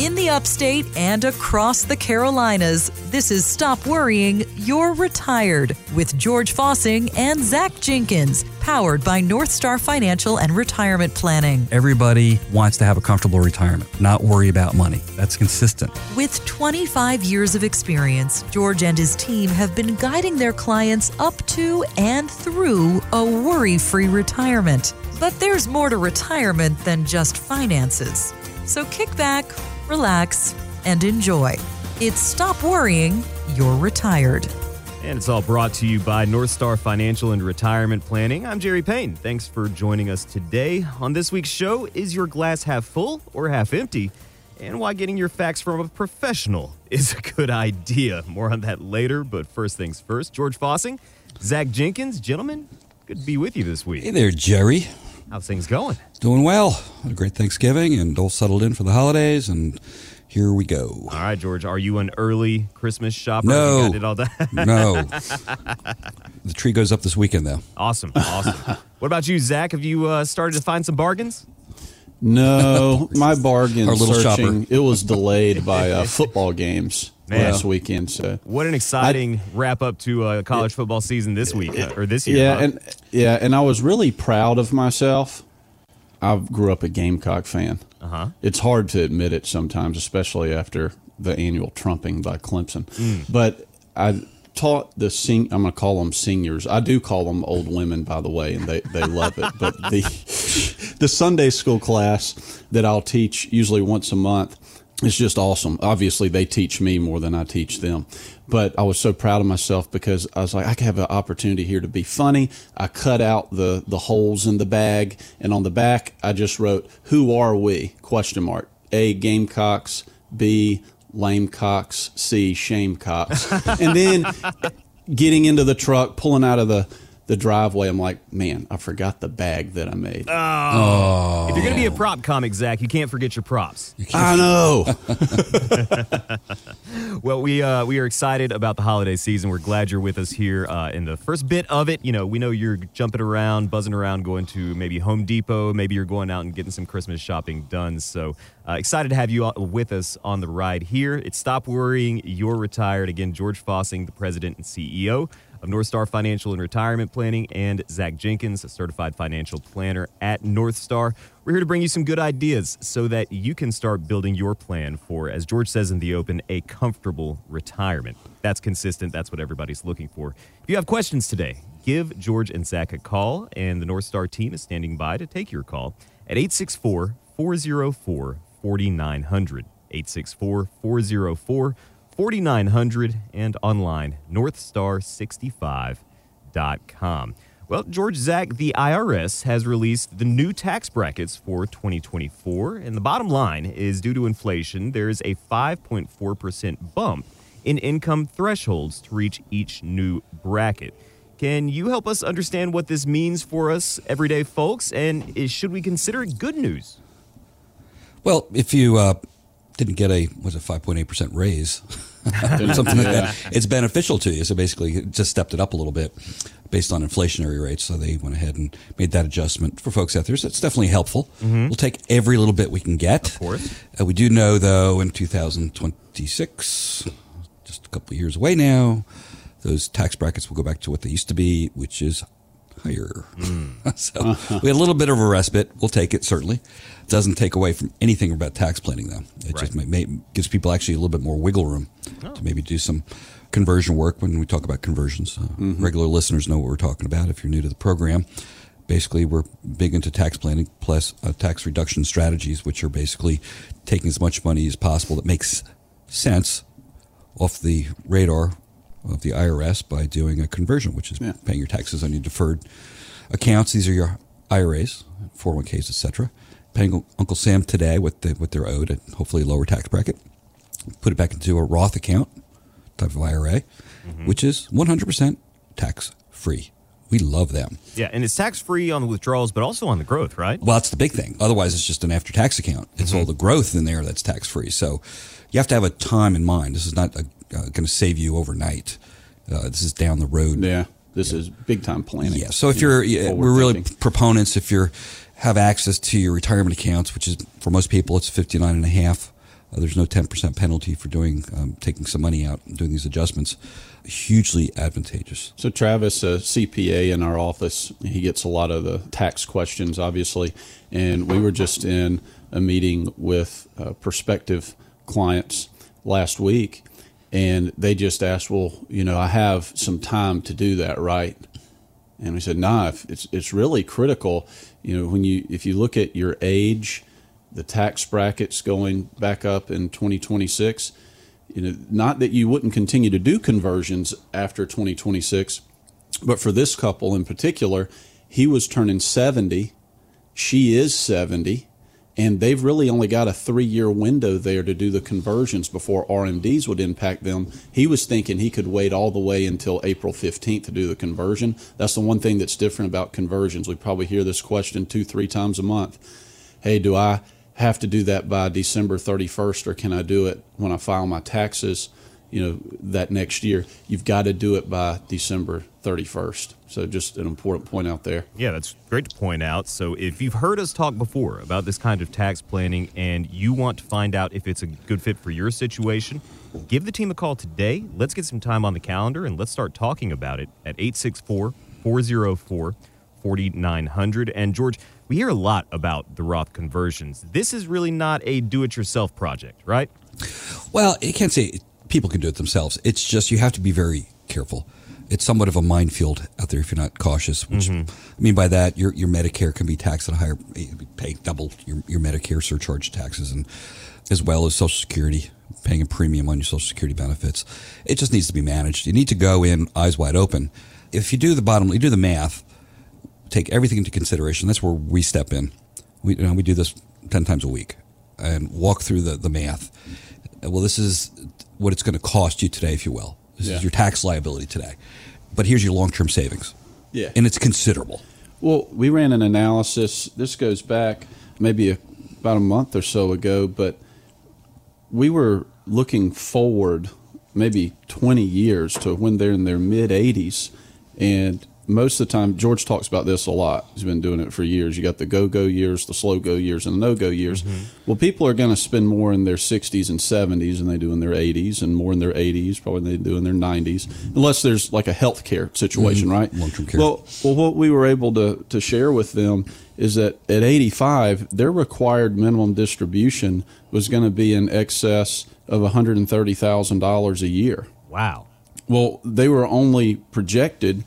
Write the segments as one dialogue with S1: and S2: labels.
S1: In the upstate and across the Carolinas, this is Stop Worrying, You're Retired with George Fossing and Zach Jenkins, powered by North Star Financial and Retirement Planning.
S2: Everybody wants to have a comfortable retirement, not worry about money. That's consistent.
S1: With 25 years of experience, George and his team have been guiding their clients up to and through a worry free retirement. But there's more to retirement than just finances. So kick back, relax, and enjoy. It's Stop Worrying, You're Retired.
S3: And it's all brought to you by North Star Financial and Retirement Planning. I'm Jerry Payne. Thanks for joining us today. On this week's show, is your glass half full or half empty? And why getting your facts from a professional is a good idea. More on that later, but first things first. George Fossing, Zach Jenkins, gentlemen, good to be with you this week.
S2: Hey there, Jerry.
S3: How's things going?
S2: Doing well. Had a great Thanksgiving and all settled in for the holidays, and here we go.
S3: All right, George, are you an early Christmas shopper?
S2: No.
S3: You got it all done?
S2: No. the tree goes up this weekend, though.
S3: awesome, awesome. what about you, Zach? Have you uh, started to find some bargains?
S4: No, my bargain
S2: Our little
S4: searching
S2: shopper.
S4: it was delayed by uh, football games
S3: Man.
S4: last weekend. So
S3: What an exciting wrap up to uh, college football season this week uh, or this year.
S4: yeah,
S3: huh?
S4: and yeah, and I was really proud of myself. I grew up a Gamecock fan.
S3: Uh-huh.
S4: It's hard to admit it sometimes, especially after the annual trumping by Clemson.
S3: Mm.
S4: But I taught the sing. I'm going to call them seniors. I do call them old women, by the way, and they, they love it. But the the Sunday school class that I'll teach usually once a month is just awesome. Obviously, they teach me more than I teach them. But I was so proud of myself because I was like, I have an opportunity here to be funny. I cut out the the holes in the bag, and on the back, I just wrote, "Who are we?" Question mark. A Gamecocks. B Lamecocks. C Shamecocks. and then getting into the truck, pulling out of the the driveway, I'm like, man, I forgot the bag that I made.
S3: if you're going to be a prop comic, Zach, you can't forget your props.
S4: I know.
S3: Well, we uh, we are excited about the holiday season. We're glad you're with us here uh, in the first bit of it. You know, we know you're jumping around, buzzing around, going to maybe Home Depot. Maybe you're going out and getting some Christmas shopping done. So uh, excited to have you all with us on the ride here. It's Stop Worrying, You're Retired. Again, George Fossing, the president and CEO of North Star Financial and Retirement Planning, and Zach Jenkins, a certified financial planner at North Star. We're here to bring you some good ideas so that you can start building your plan for, as George says in the open, a comfortable retirement. That's consistent. That's what everybody's looking for. If you have questions today, give George and Zach a call, and the North Star team is standing by to take your call at 864 404 4900. 864 404 4900 and online, northstar65.com. Well, George Zach, the IRS has released the new tax brackets for 2024, and the bottom line is due to inflation, there is a 5.4% bump in income thresholds to reach each new bracket. Can you help us understand what this means for us everyday folks, and is, should we consider it good news?
S2: Well, if you uh, didn't get a was eight percent raise, something like that, it's beneficial to you. So basically, it just stepped it up a little bit based on inflationary rates. So they went ahead and made that adjustment for folks out there. So it's definitely helpful. We'll take every little bit we can get.
S3: Of course.
S2: Uh, we do know though, in 2026, just a couple of years away now, those tax brackets will go back to what they used to be, which is higher. so we had a little bit of a respite. We'll take it certainly. Doesn't take away from anything about tax planning though. It just may, may, gives people actually a little bit more wiggle room to maybe do some conversion work when we talk about conversions. Uh, Regular listeners know what we're talking about. If you're new to the program, basically we're big into tax planning plus uh, tax reduction strategies, which are basically taking as much money as possible that makes sense off the radar of the IRS by doing a conversion, which is
S4: Yeah.
S2: paying your taxes on your deferred accounts. These are your IRAs, 401ks, etc. Paying Uncle Sam today what they, what they're owed at hopefully a lower tax bracket. Put it back into a Roth account type of IRA, mm-hmm. which is 100% tax free. We love them.
S3: Yeah, and it's tax free on the withdrawals, but also on the growth, right?
S2: Well, that's the big thing. Otherwise, it's just an after tax account. It's mm-hmm. all the growth in there that's tax free. So you have to have a time in mind. This is not uh, going to save you overnight. Uh, this is down the road.
S4: Yeah, this is big time planning.
S2: Yeah. So if you're, yeah, we're really proponents. If you're have access to your retirement accounts, which is for most people, it's fifty nine and a half Uh, there's no 10% penalty for doing um, taking some money out and doing these adjustments. Hugely advantageous.
S4: So Travis, a CPA in our office, he gets a lot of the tax questions, obviously, and we were just in a meeting with uh, prospective clients last week, and they just asked, "Well, you know, I have some time to do that, right?" And we said, "Nah, it's it's really critical. You know, when you if you look at your age, the tax brackets going back up in 2026." You know, not that you wouldn't continue to do conversions after 2026, but for this couple in particular, he was turning 70, she is 70, and they've really only got a three year window there to do the conversions before RMDs would impact them. He was thinking he could wait all the way until April 15th to do the conversion. That's the one thing that's different about conversions. We probably hear this question two, three times a month. Hey, do I have to do that by December 31st, or can I do it when I file my taxes? You know, that next year, you've got to do it by December 31st. So, just an important point out there.
S3: Yeah, that's great to point out. So, if you've heard us talk before about this kind of tax planning and you want to find out if it's a good fit for your situation, give the team a call today. Let's get some time on the calendar and let's start talking about it at 864 404 4900. And, George, we hear a lot about the Roth conversions. This is really not a do it yourself project, right?
S2: Well, you can't say people can do it themselves. It's just you have to be very careful. It's somewhat of a minefield out there if you're not cautious. Which
S3: Mm-hmm.
S2: I mean by that, your your Medicare can be taxed at a higher, pay double your, your Medicare surcharge taxes, and as well as Social Security, paying a premium on your Social Security benefits. It just needs to be managed. You need to go in eyes wide open. If you do the bottom, you do the math, take everything into consideration. That's where we step in. We you know, we do this ten times a week and walk through the the math. Well, this is what it's going to cost you today, if you will. This
S4: Yeah.
S2: is your tax liability today. But here's your long term savings.
S4: Yeah.
S2: And it's considerable.
S4: Well, we ran an analysis. This goes back maybe a, about a month or so ago, but we were looking forward maybe 20 years to when they're in their mid 80s. And most of the time, George talks about this a lot. He's been doing it for years. You got the go go years, the slow go years, and the no go years. Mm-hmm. Well, people are going to spend more in their 60s and 70s than they do in their 80s, and more in their 80s probably than they do in their 90s, unless there's like a health care situation, mm-hmm. right?
S2: Long-term care.
S4: Well, well, what we were able to, to share with them is that at 85, their required minimum distribution was going to be in excess of $130,000 a year.
S3: Wow.
S4: Well, they were only projected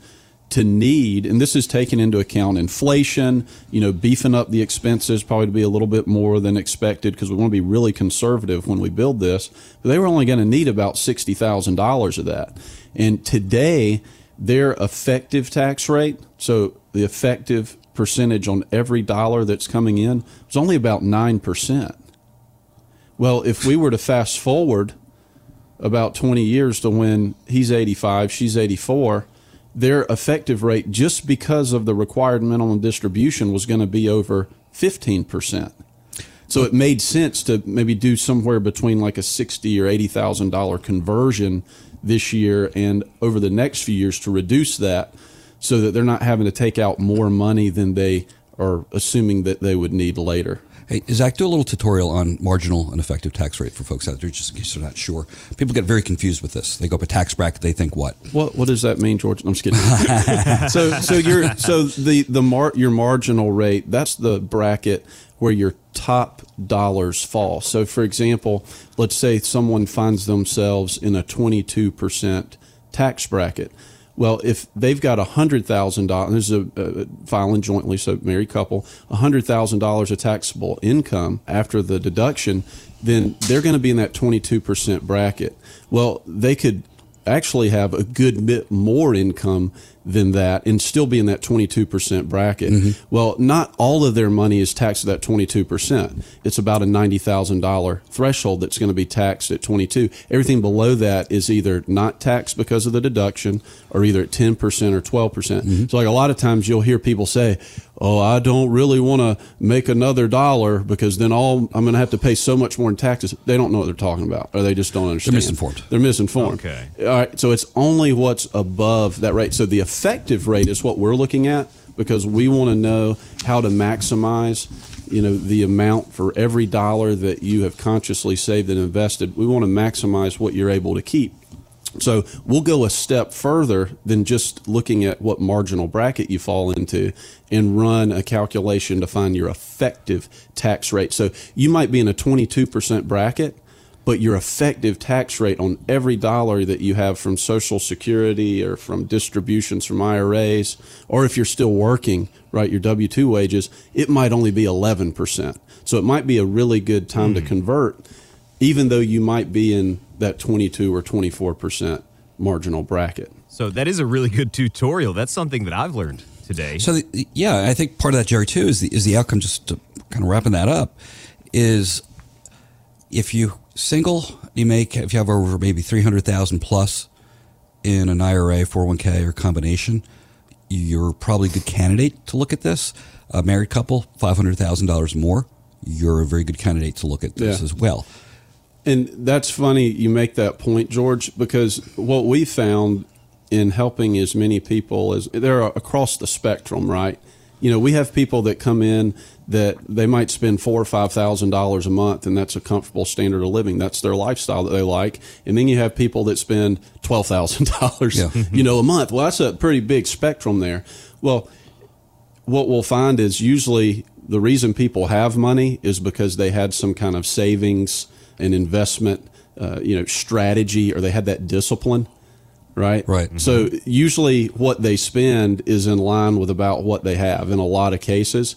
S4: to need, and this is taking into account inflation, you know, beefing up the expenses probably to be a little bit more than expected because we want to be really conservative when we build this. But they were only going to need about $60,000 of that. And today, their effective tax rate, so the effective percentage on every dollar that's coming in, was only about 9%. Well, if we were to fast forward about 20 years to when he's 85, she's 84, their effective rate, just because of the required minimum distribution, was going to be over 15%. So it made sense to maybe do somewhere between like a sixty or eighty thousand dollar conversion this year, and over the next few years to reduce that, so that they're not having to take out more money than they are assuming that they would need later.
S2: Hey, Zach, do a little tutorial on marginal and effective tax rate for folks out there, just in case they're not sure. People get very confused with this. They go up a tax bracket, they think what?
S4: What what does that mean, George? I'm just kidding. so so your so the the mar, your marginal rate that's the bracket where your top dollars fall. So for example, let's say someone finds themselves in a 22% tax bracket. Well, if they've got a hundred thousand dollars, this is a, a filing jointly, so married couple, a hundred thousand dollars of taxable income after the deduction, then they're going to be in that twenty-two percent bracket. Well, they could actually have a good bit more income than that and still be in that 22% bracket. Mm-hmm. Well, not all of their money is taxed at that 22%. It's about a $90,000 threshold that's going to be taxed at 22. Everything below that is either not taxed because of the deduction or either at 10% or 12%. percent mm-hmm. So like a lot of times you'll hear people say, "Oh, I don't really want to make another dollar because then all I'm going to have to pay so much more in taxes." They don't know what they're talking about or they just don't understand.
S2: They're misinformed.
S4: They're misinformed.
S3: Okay.
S4: All right. So it's only what's above that rate. So the effective rate is what we're looking at because we want to know how to maximize, you know, the amount for every dollar that you have consciously saved and invested. We want to maximize what you're able to keep. So we'll go a step further than just looking at what marginal bracket you fall into and run a calculation to find your effective tax rate. So you might be in a 22% bracket, but your effective tax rate on every dollar that you have from Social Security or from distributions from IRAs, or if you're still working, right, your W 2 wages, it might only be 11%. So it might be a really good time mm. to convert, even though you might be in that 22 or 24% marginal bracket.
S3: So that is a really good tutorial. That's something that I've learned today.
S2: So the, yeah, I think part of that, Jerry, too, is the, is the outcome. Just kind of wrapping that up, is if you single, you make if you have over maybe three hundred thousand plus in an IRA, four hundred oh one k, or combination, you're probably a good candidate to look at this. A married couple, five hundred thousand dollars more, you're a very good candidate to look at this yeah. as well.
S4: And that's funny you make that point, George, because what we found in helping as many people as they're across the spectrum, right? You know, we have people that come in that they might spend four or five thousand dollars a month, and that's a comfortable standard of living. That's their lifestyle that they like. And then you have people that spend twelve thousand yeah. dollars, you know, a month. Well, that's a pretty big spectrum there. Well, what we'll find is usually the reason people have money is because they had some kind of savings and investment, uh, you know, strategy, or they had that discipline, right?
S2: Right. Mm-hmm.
S4: So usually, what they spend is in line with about what they have. In a lot of cases,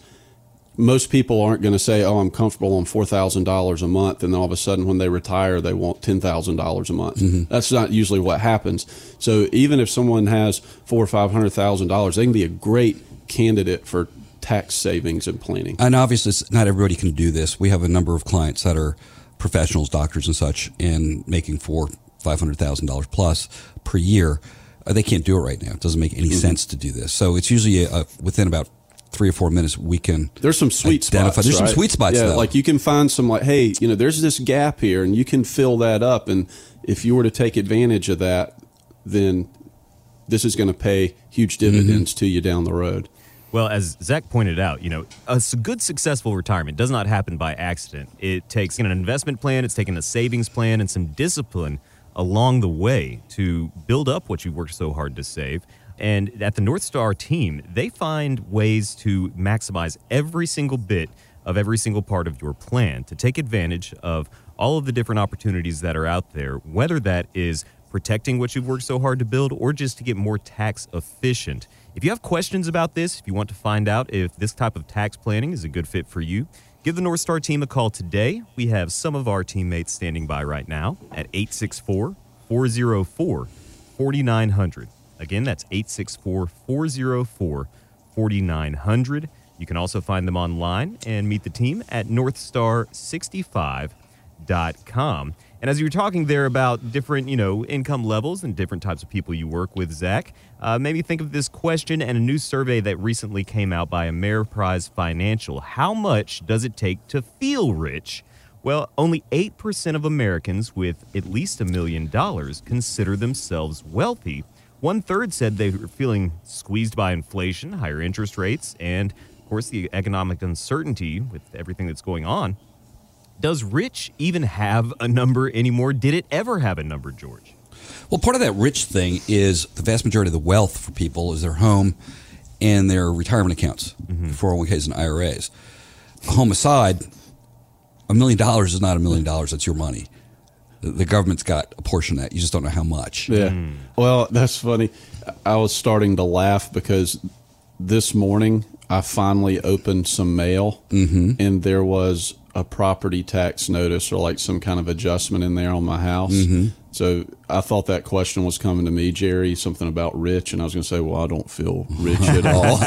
S4: most people aren't going to say, "Oh, I'm comfortable on four thousand dollars a month," and then all of a sudden, when they retire, they want ten thousand dollars a month. Mm-hmm. That's not usually what happens. So even if someone has four or five hundred thousand dollars, they can be a great candidate for tax savings and planning.
S2: And obviously, not everybody can do this. We have a number of clients that are professionals, doctors, and such, in making four, five hundred thousand dollars plus per year. Uh, they can't do it right now. It doesn't make any mm-hmm. sense to do this. So it's usually a, a, within about three or four minutes we can.
S4: There's some sweet identify. spots.
S2: There's
S4: right?
S2: some sweet spots.
S4: Yeah,
S2: though.
S4: like you can find some like, hey, you know, there's this gap here, and you can fill that up. And if you were to take advantage of that, then this is going to pay huge dividends mm-hmm. to you down the road.
S3: Well, as Zach pointed out, you know, a good successful retirement does not happen by accident. It takes an investment plan, it's taken a savings plan, and some discipline along the way to build up what you worked so hard to save. And at the North Star team, they find ways to maximize every single bit of every single part of your plan to take advantage of all of the different opportunities that are out there, whether that is protecting what you've worked so hard to build or just to get more tax efficient. If you have questions about this, if you want to find out if this type of tax planning is a good fit for you, give the North Star team a call today. We have some of our teammates standing by right now at 864 404 4900. Again, that's 864 404 4900. You can also find them online and meet the team at northstar65.com. And as you were talking there about different, you know, income levels and different types of people you work with, Zach, uh, maybe think of this question and a new survey that recently came out by Ameriprise Financial. How much does it take to feel rich? Well, only 8% of Americans with at least a million dollars consider themselves wealthy. One third said they were feeling squeezed by inflation, higher interest rates, and, of course, the economic uncertainty with everything that's going on. Does rich even have a number anymore? Did it ever have a number, George?
S2: Well, part of that rich thing is the vast majority of the wealth for people is their home and their retirement accounts, mm-hmm. 401ks and IRAs. Home aside, a million dollars is not a million dollars. That's your money. The government's got a portion of that. You just don't know how much.
S4: Yeah. Mm. Well, that's funny. I was starting to laugh because this morning I finally opened some mail mm-hmm. and there was a property tax notice or like some kind of adjustment in there on my house. Mm-hmm. So I thought that question was coming to me, Jerry, something about rich, and I was going to say, well, I don't feel rich at all.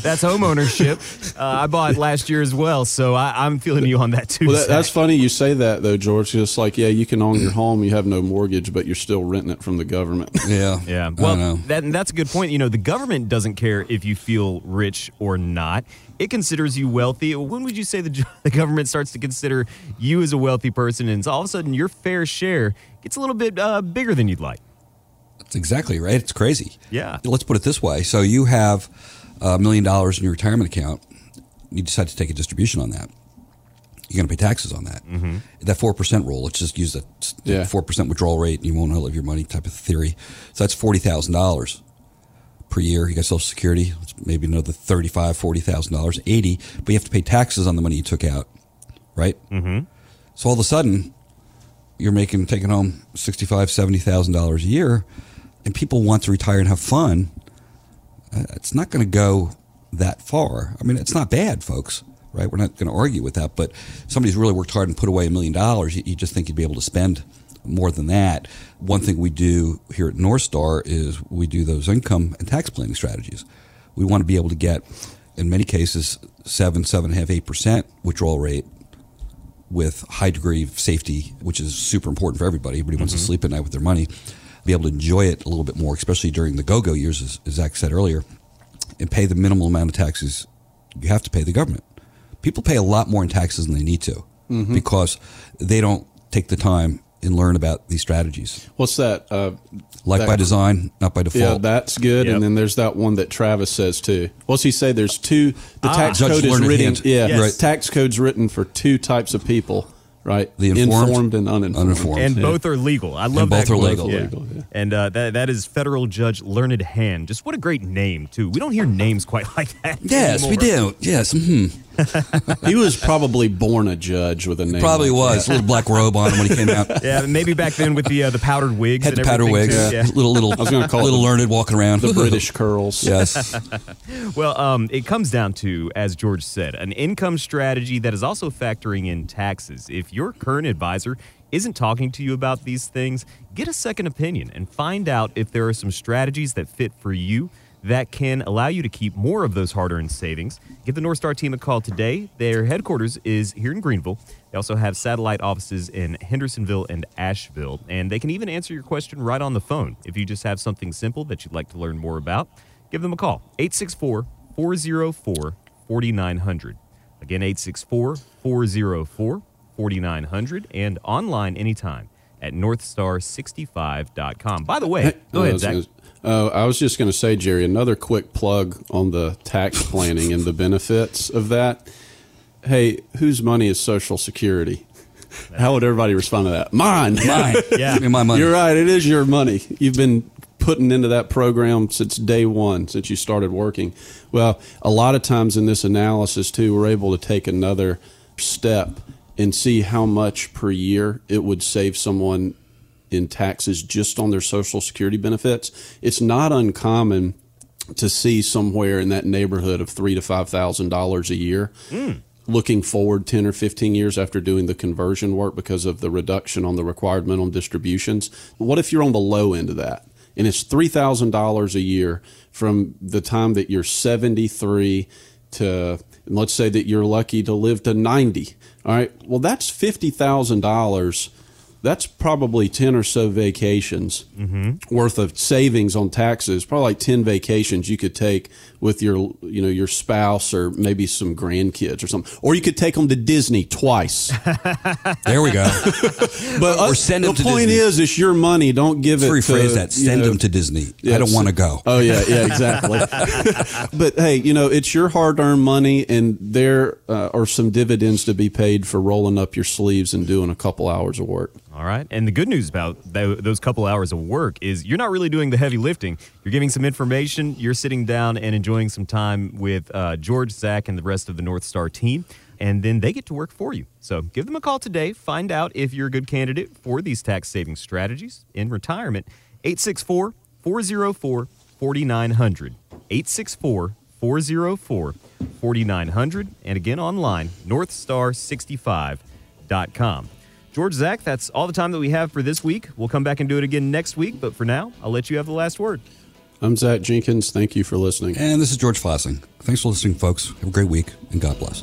S3: that's homeownership. Uh, I bought last year as well, so I, am feeling you on that too.
S4: Well, that, that's funny you say that though, George. It's like, yeah, you can own your home, you have no mortgage, but you're still renting it from the government.
S2: Yeah,
S3: yeah. Well, that, that's a good point. You know, the government doesn't care if you feel rich or not it considers you wealthy. When would you say the, the government starts to consider you as a wealthy person and all of a sudden your fair share gets a little bit uh, bigger than you'd like?
S2: That's exactly right. It's crazy.
S3: Yeah.
S2: Let's put it this way. So you have a million dollars in your retirement account. you decide to take a distribution on that, you're going to pay taxes on that. Mm-hmm. That four percent rule. Let's just use that
S4: Yeah.
S2: four percent withdrawal rate, and you won't outlive your money type of theory. So that's forty thousand dollars per year. You got Social Security, it's maybe another thirty-five, forty thousand dollars, eighty, but you have to pay taxes on the money you took out, right? Mm-hmm. So all of a sudden, you're making taking home sixty-five, seventy thousand dollars a year, and people want to retire and have fun. Uh, it's not going to go that far. I mean, it's not bad, folks. Right? We're not going to argue with that. But somebody's really worked hard and put away a million dollars. You, you just think you'd be able to spend more than that. One thing we do here at North Star is we do those income and tax planning strategies. We want to be able to get, in many cases, seven, seven and a half, eight percent withdrawal rate with high degree of safety, which is super important for everybody. Everybody wants to mm-hmm. sleep at night with their money, be able to enjoy it a little bit more, especially during the go-go years, as, as Zach said earlier, and pay the minimal amount of taxes you have to pay the government. People pay a lot more in taxes than they need to mm-hmm. because they don't take the time and learn about these strategies.
S4: What's that? Uh,
S2: Life
S4: that-
S2: by design, not by default.
S4: Yeah, that's good.
S3: Yep.
S4: And then there's that one that Travis says too. What's he say? There's two. The tax code is written. Yeah,
S3: Yes.
S4: tax code's written for two types of people, right?
S2: The informed,
S4: and uninformed.
S2: uninformed.
S3: and
S4: Yeah.
S3: both are legal. I love
S2: both
S3: that
S2: are legal.
S3: Yeah.
S4: Legal, yeah.
S3: And uh, that that is federal judge Learned Hand. Just what a great name too. We don't hear names quite like that.
S2: yes, we do. Yes, hmm
S4: he was probably born a judge with a name.
S2: probably
S4: like
S2: was a little black robe on him when he came out.
S3: Yeah, maybe back then with the uh, the powdered wigs.
S2: Had the
S3: and
S2: powder
S3: everything,
S2: wigs,
S3: too. Yeah.
S2: little little. I
S4: was gonna call it
S2: little
S4: the-
S2: learned walking around.
S4: The British curls.
S2: Yes.
S3: Well, um, it comes down to, as George said, an income strategy that is also factoring in taxes. If your current advisor isn't talking to you about these things, get a second opinion and find out if there are some strategies that fit for you that can allow you to keep more of those hard earned savings. Give the North Star team a call today. Their headquarters is here in Greenville. They also have satellite offices in Hendersonville and Asheville, and they can even answer your question right on the phone. If you just have something simple that you'd like to learn more about, give them a call 864 404 4900. Again, 864 404 4900 and online anytime at northstar65.com. By the way, go
S4: Uh, I
S3: ahead,
S4: was
S3: Zach.
S4: uh, I was just going to say, Jerry, another quick plug on the tax planning and the benefits of that. Hey, whose money is Social Security? How would everybody respond to that? Mine.
S2: Mine.
S3: Yeah.
S2: Give me my money.
S4: You're right. It is your money. You've been putting into that program since day one, since you started working. Well, a lot of times in this analysis, too, we're able to take another step and see how much per year it would save someone in taxes just on their Social Security benefits. It's not uncommon to see somewhere in that neighborhood of three to five thousand dollars a year. Hmm. Looking forward ten or fifteen years after doing the conversion work because of the reduction on the required minimum distributions. What if you're on the low end of that and it's three thousand dollars a year from the time that you're seventy three to let's say that you're lucky to live to ninety. All right, well that's fifty thousand dollars that's probably 10 or so vacations worth of savings on taxes probably like 10 vacations you could take with your you know your spouse or maybe some grandkids or something or you could take them to disney twice
S2: There we go.
S4: but uh,
S2: Or send
S4: the point
S2: Disney.
S4: is it's your money don't give it
S2: Rephrase
S4: to,
S2: that.
S4: you
S2: Send
S4: know,
S2: them to Disney. I don't want to go.
S4: Oh yeah, yeah, exactly. but hey, you know it's your hard-earned money, and there uh, are some dividends to be paid for rolling up your sleeves and doing a couple hours of work.
S3: All right. And the good news about tho- those couple hours of work is you're not really doing the heavy lifting. You're giving some information. You're sitting down and enjoying some time with uh, George, Zach, and the rest of the North Star team. And then they get to work for you. So give them a call today. Find out if you're a good candidate for these tax saving strategies in retirement. 864 404 4900. 864 404 4900. And again online, northstar65.com. George, Zach, that's all the time that we have for this week. We'll come back and do it again next week. But for now, I'll let you have the last word.
S4: I'm Zach Jenkins. Thank you for listening.
S2: And this is George Fossing. Thanks for listening, folks. Have a great week, and God bless.